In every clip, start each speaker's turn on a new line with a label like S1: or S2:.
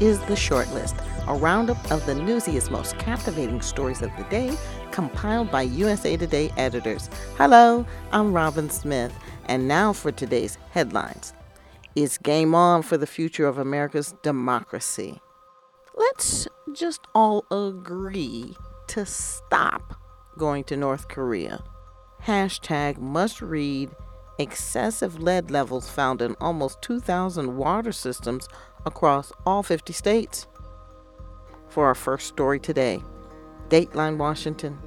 S1: is The Shortlist, a roundup of the newsiest, most captivating stories of the day compiled by USA Today editors. Hello, I'm Robin Smith, and now for today's headlines. It's game on for the future of America's democracy. Let's just all agree to stop going to North Korea. Hashtag must read excessive lead levels found in almost 2,000 water systems across all 50 states. For our first story today, Dateline Washington,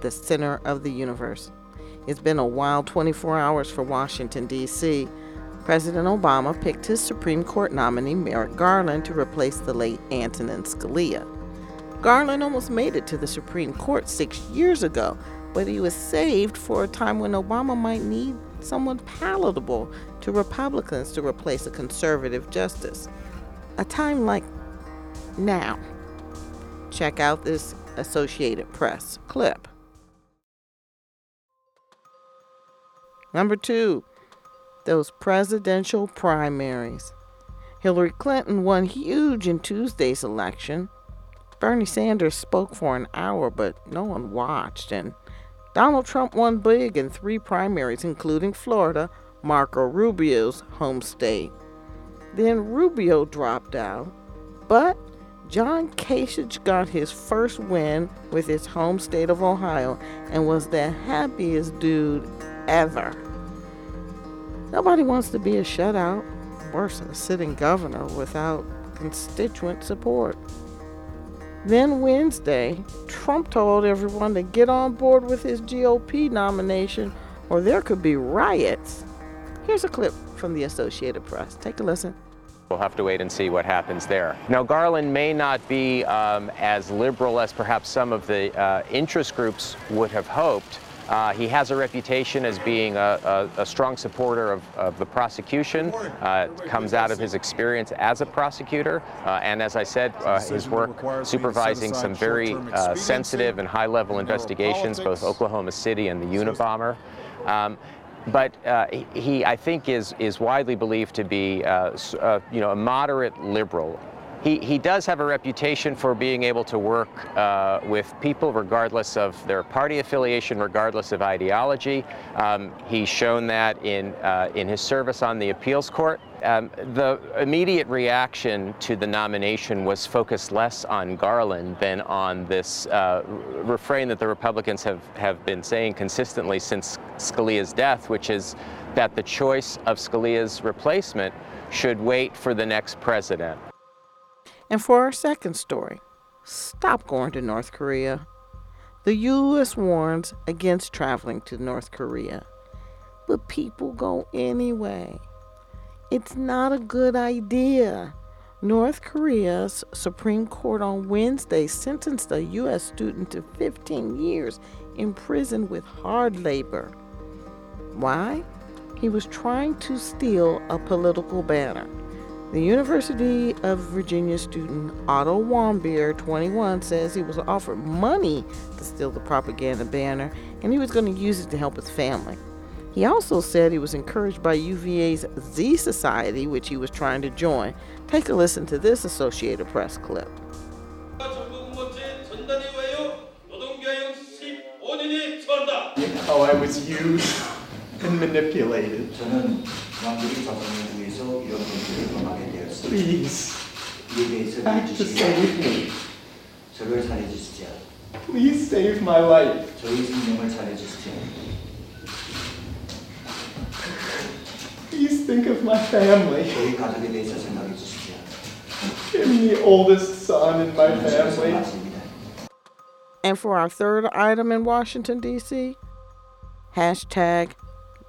S1: the center of the universe. It's been a wild 24 hours for Washington, D.C. President Obama picked his Supreme Court nominee, Merrick Garland, to replace the late Antonin Scalia. Garland almost made it to the Supreme Court six years ago, but he was saved for a time when Obama might need someone palatable to Republicans to replace a conservative justice. A time like now. Check out this Associated Press clip. Number two, those presidential primaries. Hillary Clinton won huge in Tuesday's election. Bernie Sanders spoke for an hour, but no one watched, and Donald Trump won big in three primaries, including Florida, Marco Rubio's home state. Then Rubio dropped out, but John Kasich got his first win with his home state of Ohio and was the happiest dude ever. Nobody wants to be a shutout, worse than a sitting governor without constituent support. Then Wednesday, Trump told everyone to get on board with his GOP nomination or there could be riots. Here's a clip from the Associated Press. Take a listen.
S2: We'll have to wait and see what happens there. Now, Garland may not be um, as liberal as perhaps some of the uh, interest groups would have hoped. Uh, he has a reputation as being a, a, a strong supporter of, of, the prosecution. Uh, comes out of his experience as a prosecutor, uh, and as I said, uh, his work supervising some very uh, sensitive and high-level investigations, both Oklahoma City and the Unabomber. Um, but uh, he, I think, is is widely believed to be, uh, uh, you know, a moderate liberal. He, he does have a reputation for being able to work uh, with people regardless of their party affiliation, regardless of ideology. Um, he's shown that in, uh, in his service on the appeals court. Um, the immediate reaction to the nomination was focused less on Garland than on this uh, refrain that the Republicans have, have been saying consistently since Scalia's death, which is that the choice of Scalia's replacement should wait for the next president.
S1: And for our second story, stop going to North Korea. The U.S. warns against traveling to North Korea, but people go anyway. It's not a good idea. North Korea's Supreme Court on Wednesday sentenced a U.S. student to 15 years in prison with hard labor. Why? He was trying to steal a political banner. The University of Virginia student Otto Warmbier, 21, says he was offered money to steal the propaganda banner and he was going to use it to help his family. He also said he was encouraged by UVA's Z Society, which he was trying to join. Take a listen to this Associated Press clip.
S3: How I was used and manipulated. Please. Act to save me. Please save my life. Please think of my family. I'm the oldest son in my family.
S1: And for our third item in Washington, D.C., hashtag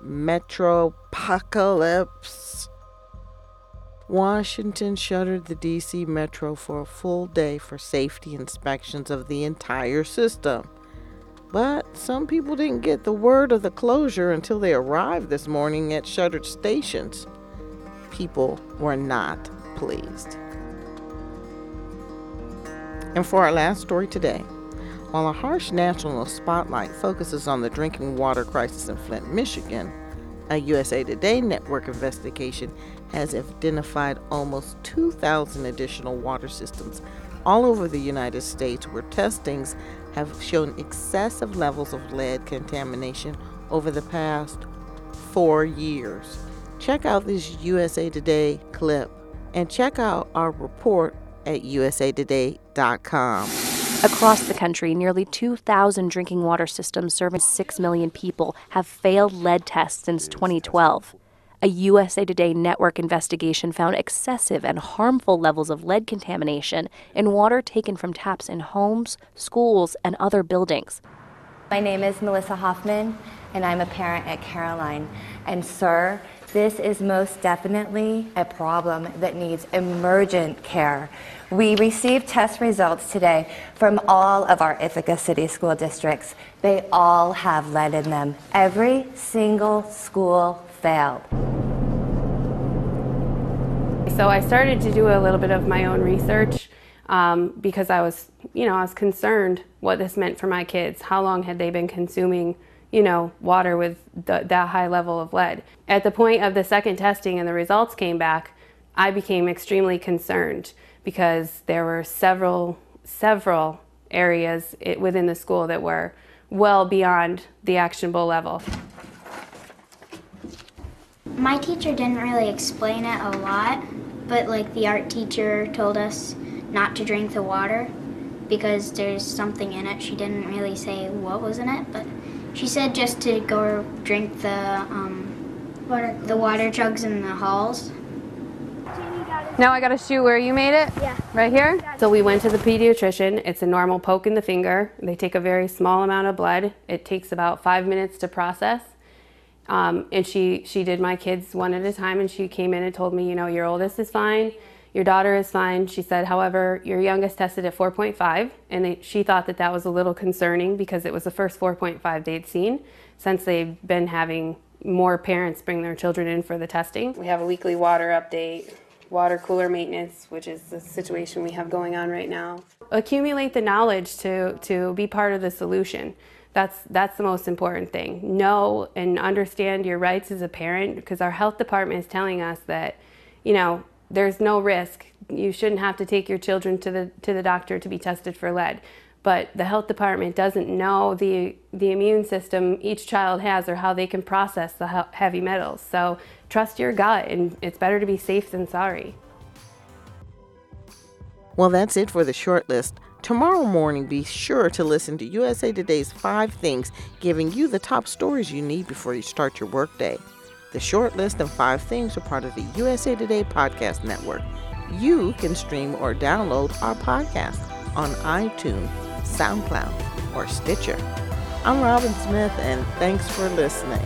S1: Metropocalypse. Washington shuttered the D.C. Metro for a full day for safety inspections of the entire system. But some people didn't get the word of the closure until they arrived this morning at shuttered stations. People were not pleased. And for our last story today, while a harsh national spotlight focuses on the drinking water crisis in Flint, Michigan, A USA Today network investigation has identified almost 2,000 additional water systems all over the United States where testings have shown excessive levels of lead contamination over the past four years. Check out this USA Today clip and check out our report at usatoday.com.
S4: Across the country, nearly 2,000 drinking water systems serving 6 million people have failed lead tests since 2012. A USA Today network investigation found excessive and harmful levels of lead contamination in water taken from taps in homes, schools, and other buildings.
S5: My name is Melissa Hoffman, and I'm a parent at Caroline. And, sir, this is most definitely a problem that needs emergent care. We received test results today from all of our Ithaca City school districts. They all have lead in them. Every single school failed.
S6: So I started to do a little bit of my own research um, because I was, you know, I was concerned what this meant for my kids. How long had they been consuming, you know, water with that high level of lead? At the point of the second testing and the results came back, I became extremely concerned because there were several, several areas within the school that were well beyond the actionable level.
S7: My teacher didn't really explain it a lot, but like the art teacher told us not to drink the water because there's something in it. She didn't really say what was in it, but she said just to go drink the um, water the water jugs in the halls.
S6: Now I got to shoot where you made it?
S7: Yeah.
S6: Right here? So we went to the pediatrician. It's a normal poke in the finger. They take a very small amount of blood. It takes about five minutes to process. Um, and she, she did my kids one at a time and she came in and told me, you know, your oldest is fine, your daughter is fine. She said, however, your youngest tested at 4.5 and they, she thought that that was a little concerning because it was the first 4.5 they'd seen since they've been having more parents bring their children in for the testing. We have a weekly water update, water cooler maintenance, which is the situation we have going on right now. Accumulate the knowledge to, to be part of the solution. That's, that's the most important thing. Know and understand your rights as a parent because our health department is telling us that, you know, there's no risk. You shouldn't have to take your children to the, to the doctor to be tested for lead. But the health department doesn't know the, the immune system each child has or how they can process the heavy metals. So trust your gut, and it's better to be safe than sorry.
S1: Well, that's it for the short list. Tomorrow morning, be sure to listen to USA Today's Five Things, giving you the top stories you need before you start your workday. The short list and five things are part of the USA Today Podcast Network. You can stream or download our podcast on iTunes, SoundCloud, or Stitcher. I'm Robin Smith, and thanks for listening.